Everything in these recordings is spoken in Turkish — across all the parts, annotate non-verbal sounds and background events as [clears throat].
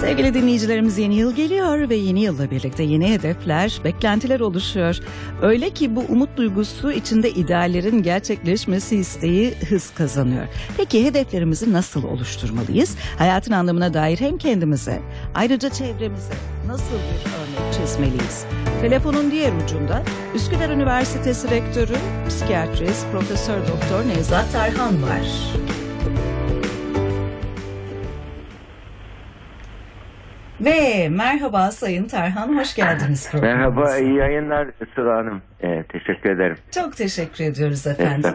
Sevgili dinleyicilerimiz yeni yıl geliyor ve yeni yılla birlikte yeni hedefler, beklentiler oluşuyor. Öyle ki bu umut duygusu içinde ideallerin gerçekleşmesi isteği hız kazanıyor. Peki hedeflerimizi nasıl oluşturmalıyız? Hayatın anlamına dair hem kendimize ayrıca çevremize nasıl bir örnek çizmeliyiz? Telefonun diğer ucunda Üsküdar Üniversitesi Rektörü, psikiyatrist Profesör Doktor Nevzat Tarhan var. Ve merhaba Sayın Tarhan, hoş geldiniz [laughs] programımıza. Merhaba, iyi yayınlar Sıla Hanım. Ee, teşekkür ederim. Çok teşekkür ediyoruz efendim.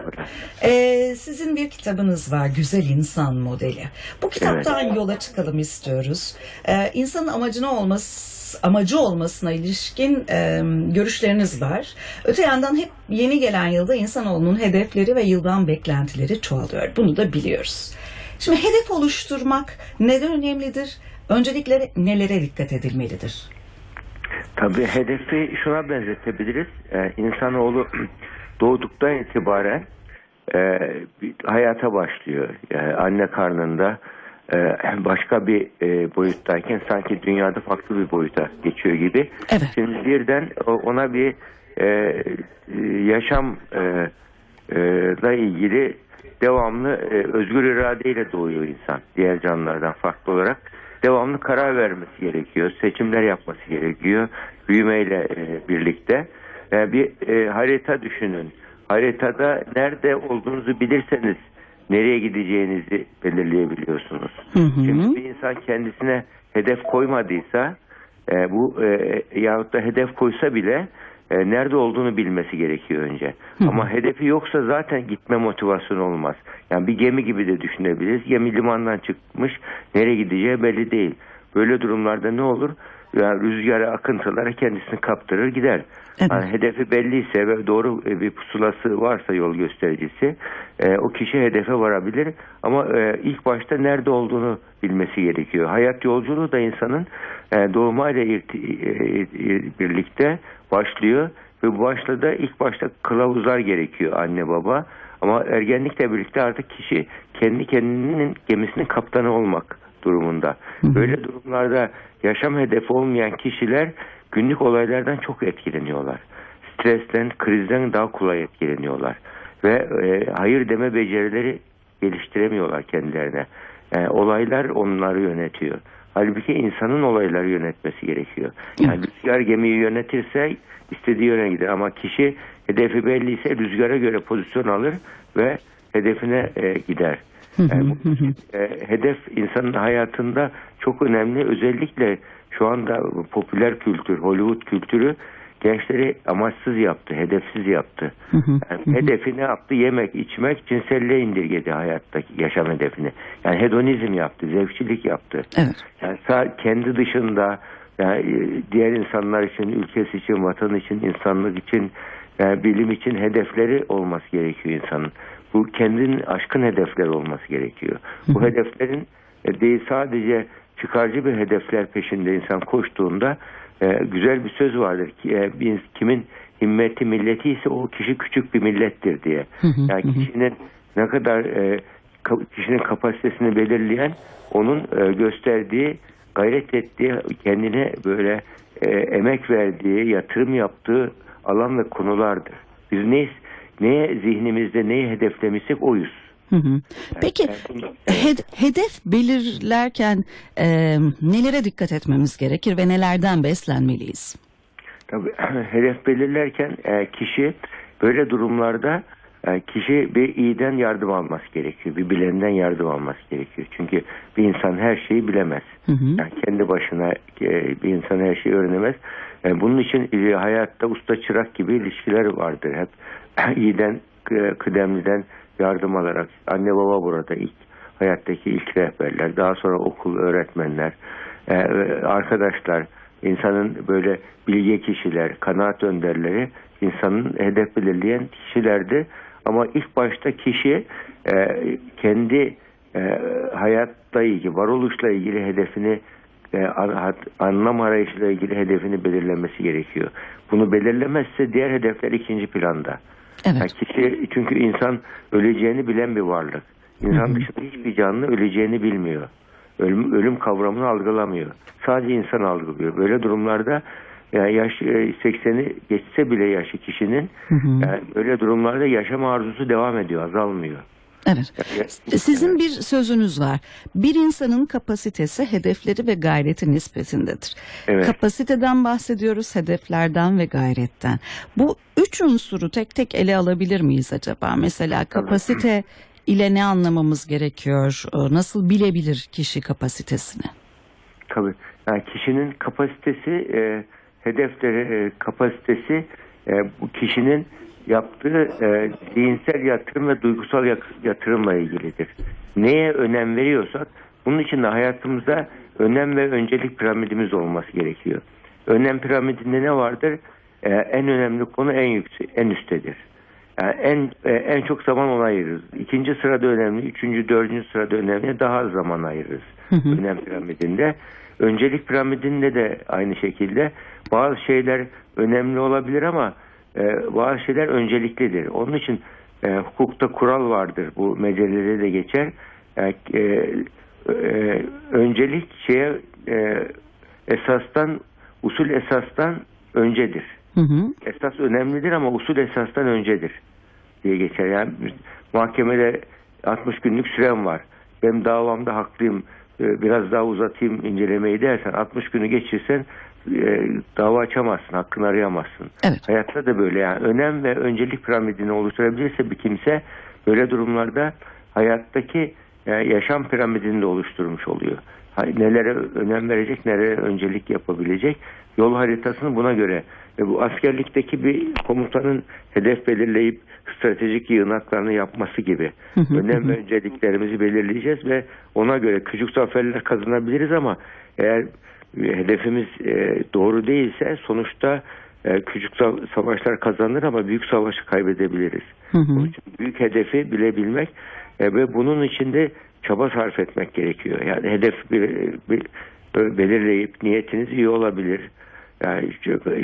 Ee, sizin bir kitabınız var, Güzel İnsan Modeli. Bu kitaptan yola çıkalım istiyoruz. Ee, insanın amacına olması amacı olmasına ilişkin e, görüşleriniz var. Öte yandan hep yeni gelen yılda insanoğlunun hedefleri ve yıldan beklentileri çoğalıyor. Bunu da biliyoruz. Şimdi hedef oluşturmak neden önemlidir? Öncelikle nelere dikkat edilmelidir? Tabii hedefi şuna benzetebiliriz. Ee, insanoğlu [clears throat] doğduktan itibaren e, bir hayata başlıyor. Yani anne karnında e, [clears throat] başka bir e, boyuttayken sanki dünyada farklı bir boyuta geçiyor gibi. Evet. Şimdi birden ona bir e, yaşam e, e, ilgili devamlı e, özgür iradeyle doğuyor insan. Diğer canlılardan farklı olarak devamlı karar vermesi gerekiyor. Seçimler yapması gerekiyor. Büyümeyle e, birlikte. E, bir e, harita düşünün. Haritada nerede olduğunuzu bilirseniz nereye gideceğinizi belirleyebiliyorsunuz. Hı hı. Şimdi bir insan kendisine hedef koymadıysa e, bu e, yahut da hedef koysa bile e, nerede olduğunu bilmesi gerekiyor önce. Ama hedefi yoksa zaten gitme motivasyonu olmaz. Yani bir gemi gibi de düşünebiliriz. Gemi limandan çıkmış, nereye gideceği belli değil. Böyle durumlarda ne olur? Yani rüzgara, akıntılara kendisini kaptırır gider. Evet. Yani hedefi belliyse ve doğru e, bir pusulası varsa yol göstericisi e, o kişi hedefe varabilir ama e, ilk başta nerede olduğunu bilmesi gerekiyor. Hayat yolculuğu da insanın e, doğumayla irti- e, e, birlikte başlıyor ve bu başta ilk başta kılavuzlar gerekiyor anne baba ama ergenlikle birlikte artık kişi kendi kendinin gemisinin kaptanı olmak durumunda. Böyle durumlarda yaşam hedefi olmayan kişiler günlük olaylardan çok etkileniyorlar. Stresten, krizden daha kolay etkileniyorlar. Ve e, hayır deme becerileri geliştiremiyorlar kendilerine. E, olaylar onları yönetiyor. Halbuki insanın olayları yönetmesi gerekiyor. Yani rüzgar gemiyi yönetirse istediği yöne gider ama kişi hedefi belliyse rüzgara göre pozisyon alır ve hedefine e, gider. Yani bu, e, hedef insanın hayatında çok önemli. Özellikle şu anda popüler kültür, Hollywood kültürü gençleri amaçsız yaptı, hedefsiz yaptı. Yani hedefi ne yaptı? Yemek, içmek, cinselliğe indirgedi hayattaki yaşam hedefini. Yani hedonizm yaptı, zevkçilik yaptı. Evet. Yani kendi dışında yani e, diğer insanlar için, ülkesi için, vatan için, insanlık için, yani bilim için hedefleri olması gerekiyor insanın. Bu kendinin aşkın hedefler olması gerekiyor. Bu hedeflerin e, değil sadece çıkarcı bir hedefler peşinde insan koştuğunda e, güzel bir söz vardır ki e, bir, kimin himmeti milleti ise o kişi küçük bir millettir diye. Yani kişinin ne kadar e, kişinin kapasitesini belirleyen onun e, gösterdiği gayret ettiği kendine böyle e, emek verdiği yatırım yaptığı alan ve konulardır. Biz neyiz? Neye zihnimizde neyi hedeflemişsek oyuz. Hı hı. Peki Yani- hed- hedef belirlerken e, nelere dikkat etmemiz gerekir ve nelerden beslenmeliyiz? Tabii [clears throat] hedef belirlerken e, kişi böyle durumlarda e, kişi bir iyiden yardım alması gerekiyor. Bir bilenden yardım alması gerekiyor. Çünkü bir insan her şeyi bilemez. Yani kendi başına e, bir insan her şeyi öğrenemez. E, bunun için e, hayatta usta çırak gibi ilişkiler vardır. Hep [clears throat] iyiden kıdemliden yardım alarak anne baba burada ilk hayattaki ilk rehberler, daha sonra okul öğretmenler, e, arkadaşlar, insanın böyle bilge kişiler, kanaat önderleri insanın hedef belirleyen kişilerdir. Ama ilk başta kişi e, kendi e, hayatla ilgili, varoluşla ilgili hedefini an- anlam arayışıyla ilgili hedefini belirlemesi gerekiyor. Bunu belirlemezse diğer hedefler ikinci planda. Evet. Yani kişi, çünkü insan öleceğini bilen bir varlık. İnsan dışında hiçbir canlı öleceğini bilmiyor. ölüm, ölüm kavramını algılamıyor. Sadece insan algılıyor. Böyle durumlarda yani yaş 80'i geçse bile yaşı kişinin Hı hı. yani böyle durumlarda yaşam arzusu devam ediyor, azalmıyor. Evet. Sizin bir sözünüz var. Bir insanın kapasitesi hedefleri ve gayreti nispetindedir. Evet. Kapasiteden bahsediyoruz, hedeflerden ve gayretten. Bu üç unsuru tek tek ele alabilir miyiz acaba? Mesela kapasite ile ne anlamamız gerekiyor? Ee, Nasıl bilebilir kişi kapasitesini? Tabii. Yani kişinin kapasitesi, e, hedefleri, e, kapasitesi e, bu kişinin yaptığı e, zihinsel yatırım ve duygusal yatırımla ilgilidir. Neye önem veriyorsak bunun için de hayatımızda önem ve öncelik piramidimiz olması gerekiyor. Önem piramidinde ne vardır? E, en önemli konu en yüksek, en üsttedir. Yani en e, en çok zaman ona ayırırız. İkinci sırada önemli, üçüncü, dördüncü sırada önemli, daha az zaman ayırırız. Hı hı. Önem piramidinde. Öncelik piramidinde de aynı şekilde bazı şeyler önemli olabilir ama e, bazı şeyler önceliklidir. Onun için e, hukukta kural vardır. Bu mecelede de geçer. E, e, e, öncelik şeye e, esastan usul esastan öncedir Hı hı. esas önemlidir ama usul esastan öncedir diye geçer. Yani mahkemede 60 günlük sürem var. Ben davamda haklıyım. e, Biraz daha uzatayım incelemeyi dersen 60 günü geçirsen e, dava açamazsın, hakkını arayamazsın. Evet. Hayatta da böyle yani önem ve öncelik piramidini oluşturabilirse bir kimse böyle durumlarda hayattaki e, yaşam piramidini de oluşturmuş oluyor. Nelere önem verecek, nelere öncelik yapabilecek yol haritasını buna göre ve bu askerlikteki bir komutanın hedef belirleyip stratejik yığınaklarını yapması gibi önem ve önceliklerimizi belirleyeceğiz ve ona göre küçük zaferler kazanabiliriz ama eğer hedefimiz e, doğru değilse sonuçta e, küçük sa- savaşlar kazanır ama büyük savaşı kaybedebiliriz. Hı hı. Onun için büyük hedefi bilebilmek e, ve bunun için de çaba sarf etmek gerekiyor. Yani hedef bir, bir- böyle belirleyip niyetiniz iyi olabilir. Yani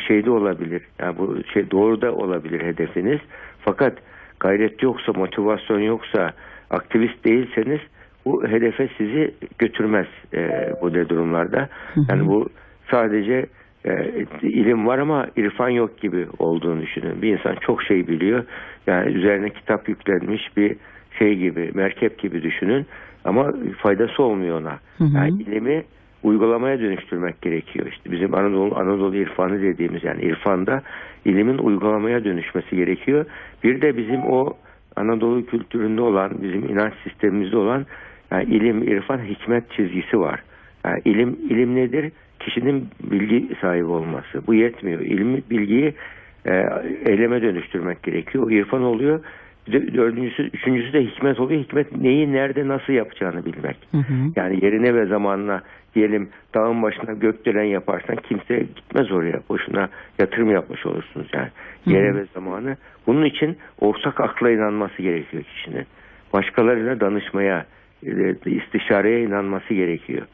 şey de olabilir. Yani bu şey doğru da olabilir hedefiniz. Fakat gayret yoksa, motivasyon yoksa, aktivist değilseniz bu hedefe sizi götürmez e, bu de durumlarda. Yani bu sadece e, ilim var ama irfan yok gibi olduğunu düşünün. Bir insan çok şey biliyor. Yani üzerine kitap yüklenmiş bir şey gibi, merkep gibi düşünün. Ama faydası olmuyor ona. Hı hı. Yani ilimi uygulamaya dönüştürmek gerekiyor. İşte bizim Anadolu Anadolu irfanı dediğimiz yani irfanda ilimin uygulamaya dönüşmesi gerekiyor. Bir de bizim o Anadolu kültüründe olan, bizim inanç sistemimizde olan yani ilim, irfan, hikmet çizgisi var. Yani ilim ilim nedir? Kişinin bilgi sahibi olması. Bu yetmiyor. İlmi, bilgiyi e, eyleme dönüştürmek gerekiyor. O irfan oluyor. Bir de dördüncüsü, üçüncüsü de hikmet oluyor. Hikmet neyi, nerede, nasıl yapacağını bilmek. Hı hı. Yani yerine ve zamanına diyelim dağın başına gökdelen yaparsan kimse gitmez oraya. Boşuna yatırım yapmış olursunuz yani. Yere Hı hı. ve zamanı. Bunun için ortak akla inanması gerekiyor kişinin. Başkalarıyla danışmaya, istişareye inanması gerekiyor.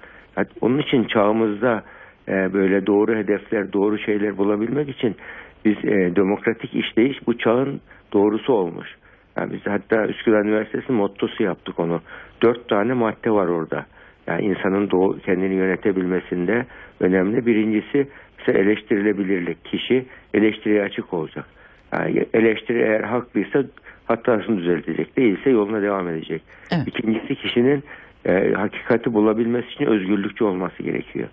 Onun için çağımızda e, böyle doğru hedefler, doğru şeyler bulabilmek için biz e, demokratik işleyiş bu çağın doğrusu olmuş. Yani biz hatta Üsküdar Üniversitesi mottosu yaptık onu. Dört tane madde var orada. Yani insanın doğu, kendini yönetebilmesinde önemli. Birincisi ise eleştirilebilirlik. Kişi eleştiriye açık olacak. Yani eleştiri eğer haklıysa hatasını düzeltecek. Değilse yoluna devam edecek. Evet. İkincisi kişinin e, hakikati bulabilmesi için özgürlükçü olması gerekiyor.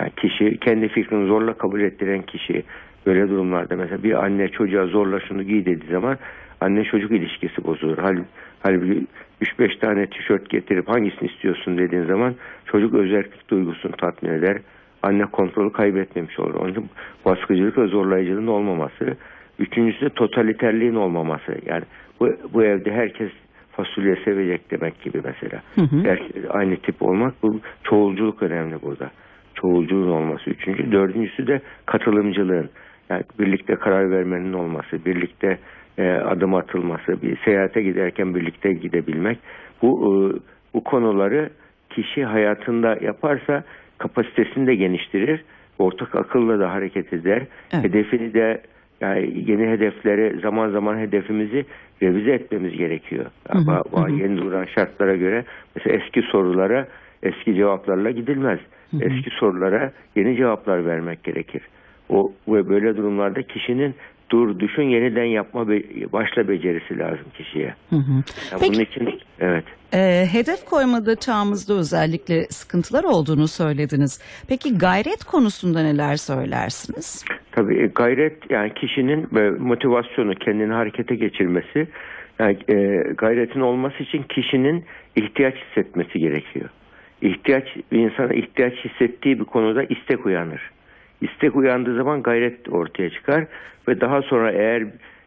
Yani kişi kendi fikrini zorla kabul ettiren kişi böyle durumlarda mesela bir anne çocuğa zorla şunu giy dediği zaman anne çocuk ilişkisi bozulur. Hal, halbuki 3-5 tane tişört getirip hangisini istiyorsun dediğin zaman çocuk özellik duygusunu tatmin eder. Anne kontrolü kaybetmemiş olur. Onun için baskıcılık ve zorlayıcılığın olmaması. Üçüncüsü de totaliterliğin olmaması. Yani bu, bu evde herkes fasulye sevecek demek gibi mesela. Hı hı. Herkes aynı tip olmak bu çoğulculuk önemli burada. Çoğulculuğun olması üçüncü. Dördüncüsü de katılımcılığın. Yani birlikte karar vermenin olması, birlikte e, adım atılması, bir seyahate giderken birlikte gidebilmek. Bu e, bu konuları kişi hayatında yaparsa kapasitesini de geliştirir. Ortak akılla da hareket eder. Evet. Hedefini de yani yeni hedefleri zaman zaman hedefimizi revize etmemiz gerekiyor. Hı hı, hı hı. Yeni duran şartlara göre mesela eski sorulara eski cevaplarla gidilmez. Eski sorulara yeni cevaplar vermek gerekir. O ve böyle durumlarda kişinin dur düşün yeniden yapma be, başla becerisi lazım kişiye. Hı hı. Yani Peki- bunun için evet. Ee, hedef koymada çağımızda özellikle sıkıntılar olduğunu söylediniz. Peki gayret konusunda neler söylersiniz? Tabii e, gayret yani kişinin e, motivasyonu kendini harekete geçirmesi yani e, gayretin olması için kişinin ihtiyaç hissetmesi gerekiyor. İhtiyaç bir insana ihtiyaç hissettiği bir konuda istek uyanır. İstek uyandığı zaman gayret ortaya çıkar ve daha sonra eğer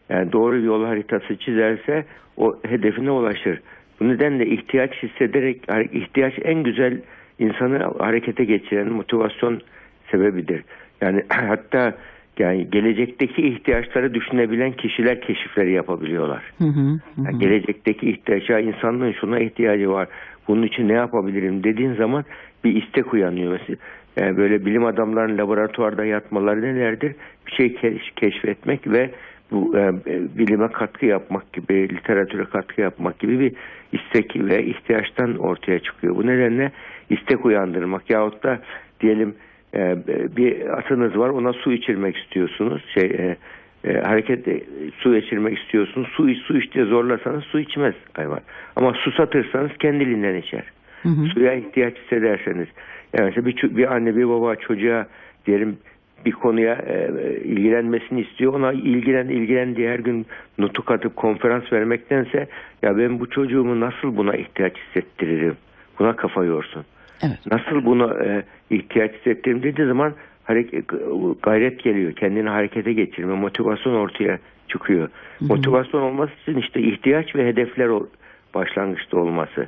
yani doğru bir yol haritası çizerse o hedefine ulaşır. Bu nedenle ihtiyaç hissederek ihtiyaç en güzel insanı harekete geçiren motivasyon sebebidir. Yani [clears throat] hatta yani gelecekteki ihtiyaçları düşünebilen kişiler keşifleri yapabiliyorlar. Hı hı, hı Yani gelecekteki ihtiyaca insanlığın şuna ihtiyacı var. Bunun için ne yapabilirim dediğin zaman bir istek uyanıyor. Mesela yani böyle bilim adamlarının laboratuvarda yatmaları nelerdir? Bir şey keş- keşfetmek ve bu e, bilime katkı yapmak gibi, literatüre katkı yapmak gibi bir istek ve ihtiyaçtan ortaya çıkıyor. Bu nedenle istek uyandırmak yahut da diyelim e, bir atınız var ona su içirmek istiyorsunuz. Şey e, e, hareket e, su içirmek istiyorsunuz. Su iç su iç diye zorlasanız su içmez hayvan. Ama susatırsanız kendiliğinden içer. Hı hı. Suya ihtiyaç hissederseniz. Yani mesela bir, bir anne bir baba çocuğa diyelim bir konuya e, ilgilenmesini istiyor. Ona ilgilen ilgilen diye her gün nutuk atıp konferans vermektense ya ben bu çocuğumu nasıl buna ihtiyaç hissettiririm? Buna kafa yorsun. Evet. Nasıl buna e, ihtiyaç hissettirim dediği zaman hareket, gayret geliyor. Kendini harekete geçirme, motivasyon ortaya çıkıyor. Motivasyon olması için işte ihtiyaç ve hedefler başlangıçta olması.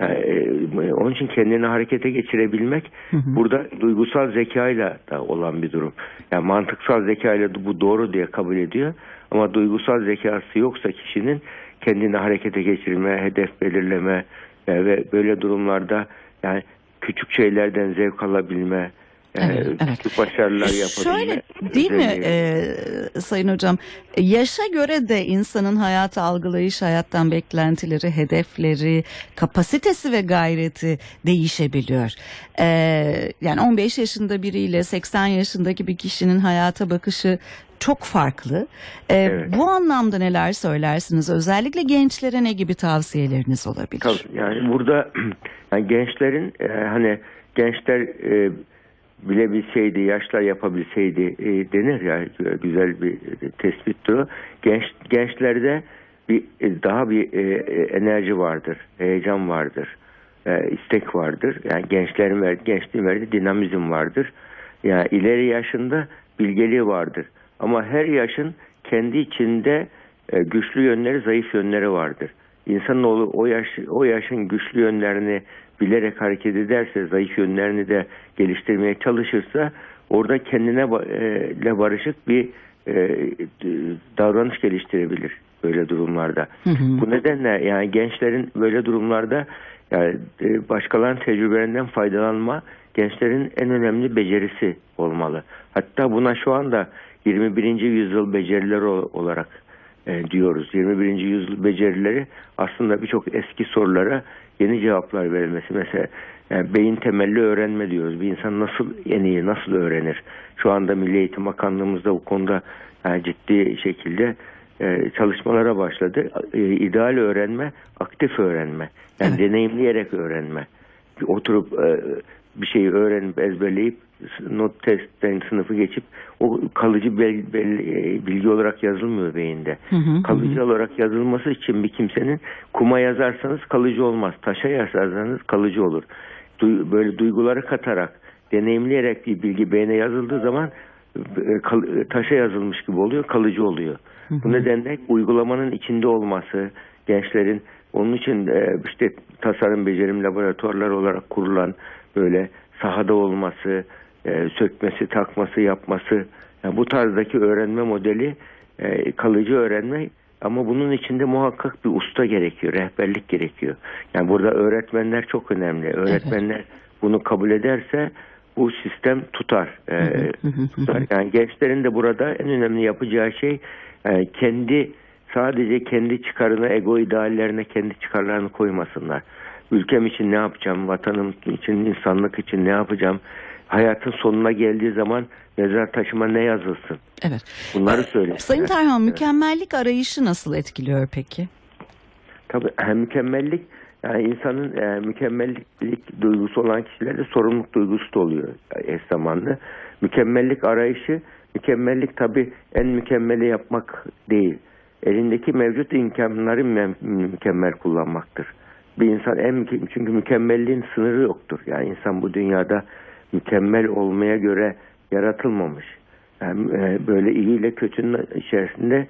Yani, e, onun için kendini harekete geçirebilmek burada duygusal zekayla da olan bir durum. Yani mantıksal zekayla bu doğru diye kabul ediyor. Ama duygusal zekası yoksa kişinin kendini harekete geçirme, hedef belirleme e, ve böyle durumlarda yani küçük şeylerden zevk alabilme, yani Evet, evet. küçük başarılar yapabilme. Şöyle değil mi e, Sayın Hocam? Yaşa göre de insanın hayat algılayış, hayattan beklentileri, hedefleri, kapasitesi ve gayreti değişebiliyor. E, yani 15 yaşında biriyle 80 yaşındaki bir kişinin hayata bakışı çok farklı. E, Evet. Bu anlamda neler söylersiniz? Özellikle gençlere ne gibi tavsiyeleriniz olabilir? Tabii, yani burada [clears throat] yani gençlerin e, hani gençler e, bilebilseydi, yaşlar yapabilseydi e, denir ya güzel bir tespittir o. Genç gençlerde bir daha bir e, enerji vardır, heyecan vardır, e, istek vardır. Yani gençlerin verdiği, gençliğin verdiği dinamizm vardır. Yani ileri yaşında bilgeliği vardır. Ama her yaşın kendi içinde e, güçlü yönleri, zayıf yönleri vardır. İnsanoğlu o yaş o yaşın güçlü yönlerini bilerek hareket ederse, zayıf yönlerini de geliştirmeye çalışırsa orada kendine e, ile barışık bir e, davranış geliştirebilir böyle durumlarda. Hı hı. Bu nedenle yani gençlerin böyle durumlarda yani e, başkalarının tecrübelerinden faydalanma gençlerin en önemli becerisi olmalı. Hatta buna şu anda 21. yüzyıl becerileri olarak e, diyoruz. 21. yüzyıl becerileri aslında birçok eski sorulara yeni cevaplar verilmesi. Mesela yani beyin temelli öğrenme diyoruz. Bir insan nasıl en iyi nasıl öğrenir? Şu anda Milli Eğitim Bakanlığımızda bu konuda yani ciddi şekilde e, çalışmalara başladı. E, ideal öğrenme, aktif öğrenme. Yani Evet. deneyimleyerek öğrenme. Oturup e, bir şeyi öğrenip ezberleyip not testten sınıfı geçip o kalıcı bel- bel- e, bilgi olarak yazılmıyor beyinde. Hı hı, hı Kalıcı olarak yazılması için bir kimsenin kuma yazarsanız kalıcı olmaz. Taşa yazarsanız kalıcı olur. Du- böyle duyguları katarak, deneyimleyerek bir bilgi beyne yazıldığı zaman e, e, taşa yazılmış gibi oluyor, kalıcı oluyor. Bu nedenle uygulamanın içinde olması, gençlerin onun için e, işte tasarım becerim laboratuvarları olarak kurulan böyle sahada olması, e, sökmesi, takması, yapması, yani bu tarzdaki öğrenme modeli e, kalıcı öğrenme ama bunun içinde muhakkak bir usta gerekiyor, rehberlik gerekiyor. Yani burada öğretmenler çok önemli. Öğretmenler bunu kabul ederse bu sistem tutar. E, tutar. Yani gençlerin de burada en önemli yapacağı şey e, kendi sadece kendi çıkarına, ego ideallerine kendi çıkarlarını koymasınlar. ülkem için ne yapacağım, vatanım için, insanlık için ne yapacağım, hayatın sonuna geldiği zaman mezar taşıma ne yazılsın? Evet. Bunları söyle. Sayın Tarhan mükemmellik arayışı nasıl etkiliyor peki? Tabii e, mükemmellik yani insanın e, mükemmellik duygusu olan kişilerde sorumluluk duygusu da oluyor e, eş zamanlı. Mükemmellik arayışı, mükemmellik tabii en mükemmeli yapmak değil. Elindeki mevcut imkanları mü- mükemmel kullanmaktır. Bir insan en çünkü mükemmelliğin sınırı yoktur. Yani insan bu dünyada mükemmel olmaya göre yaratılmamış. Yani e, böyle iyi ile kötünün içerisinde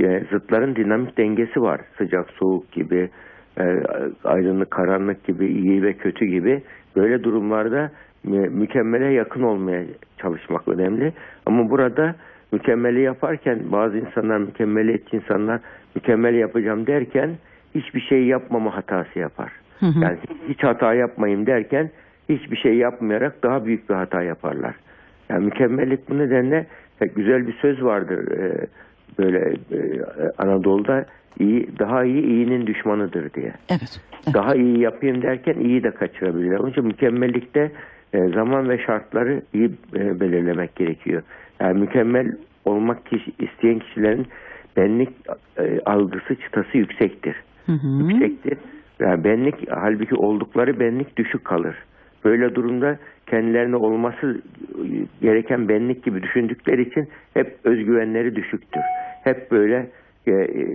e, zıtların dinamik dengesi var. Sıcak soğuk gibi, e, aydınlık karanlık gibi, iyi ve kötü gibi. Böyle durumlarda mü- mükemmele yakın olmaya çalışmak önemli. Ama burada mükemmeli yaparken bazı insanlar mükemmeliyetçi insanlar mükemmel yapacağım derken hiçbir şey yapmama hatası yapar. Hı hı. Yani hiç hata yapmayayım derken hiçbir şey yapmayarak daha büyük bir hata yaparlar. Yani mükemmellik bu nedenle pek güzel bir söz vardır. Ee, böyle e, Anadolu'da iyi daha iyi iyinin düşmanıdır diye. Evet. evet. Daha iyi yapayım derken iyi de kaçırabilirler. Onun için mükemmellikte e, zaman ve şartları iyi e, belirlemek gerekiyor. Yani mükemmel olmak kişi, isteyen kişilerin benlik e, algısı çıtası yüksektir Hı hı. yüksektir. Yani benlik halbuki oldukları benlik düşük kalır. Böyle durumda kendilerine olması gereken benlik gibi düşündükleri için hep özgüvenleri düşüktür. Hep böyle e, e,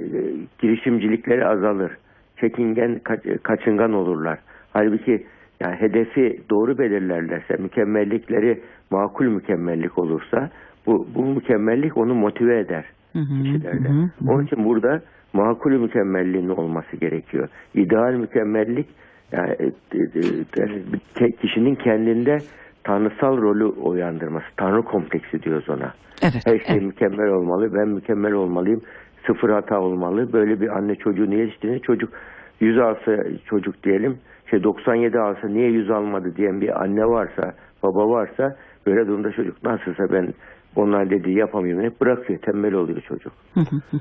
girişimcilikleri azalır. Çekingen, kaç- kaçıngan olurlar. Halbuki yani hedefi doğru belirlerlerse, mükemmellikleri makul mükemmellik olursa bu, bu mükemmellik onu motive eder Hı hı, kişilerde. hı hı, hı. Onun için burada makul mükemmelliğin olması gerekiyor. İdeal mükemmellik yani e, e, e, kişinin kendinde tanrısal rolü uyandırması. Tanrı kompleksi diyoruz ona. Evet. Her şey evet. mükemmel olmalı. Ben mükemmel olmalıyım. Sıfır hata olmalı. Böyle bir anne çocuğunu yetiştiğinde çocuk 100 alsa çocuk diyelim şey 97 alsa niye 100 almadı diyen bir anne varsa baba varsa böyle durumda çocuk nasılsa ben onlar dediği yapamıyorum hep bırakıyor tembel oluyor çocuk.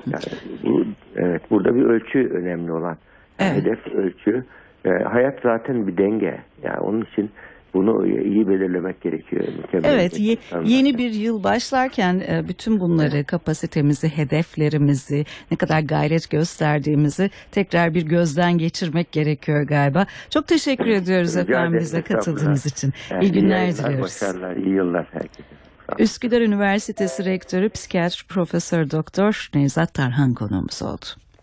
Yani bu, evet burada bir ölçü önemli olan. Evet. Hedef ölçü. E, hayat zaten bir denge. Yani onun için bunu iyi belirlemek gerekiyor. Mükemmel Evet, ye- yeni bir yıl başlarken e, bütün bunları, kapasitemizi, hedeflerimizi, ne kadar gayret gösterdiğimizi tekrar bir gözden geçirmek gerekiyor galiba. Çok teşekkür ediyoruz efendim bize katıldığınız için. Yani İyi günler diliyoruz. Başarılar, iyi yıllar herkese. Üsküdar Üniversitesi Rektörü Psikiyatri Profesör Doktor Nevzat Tarhan konuğumuz oldu.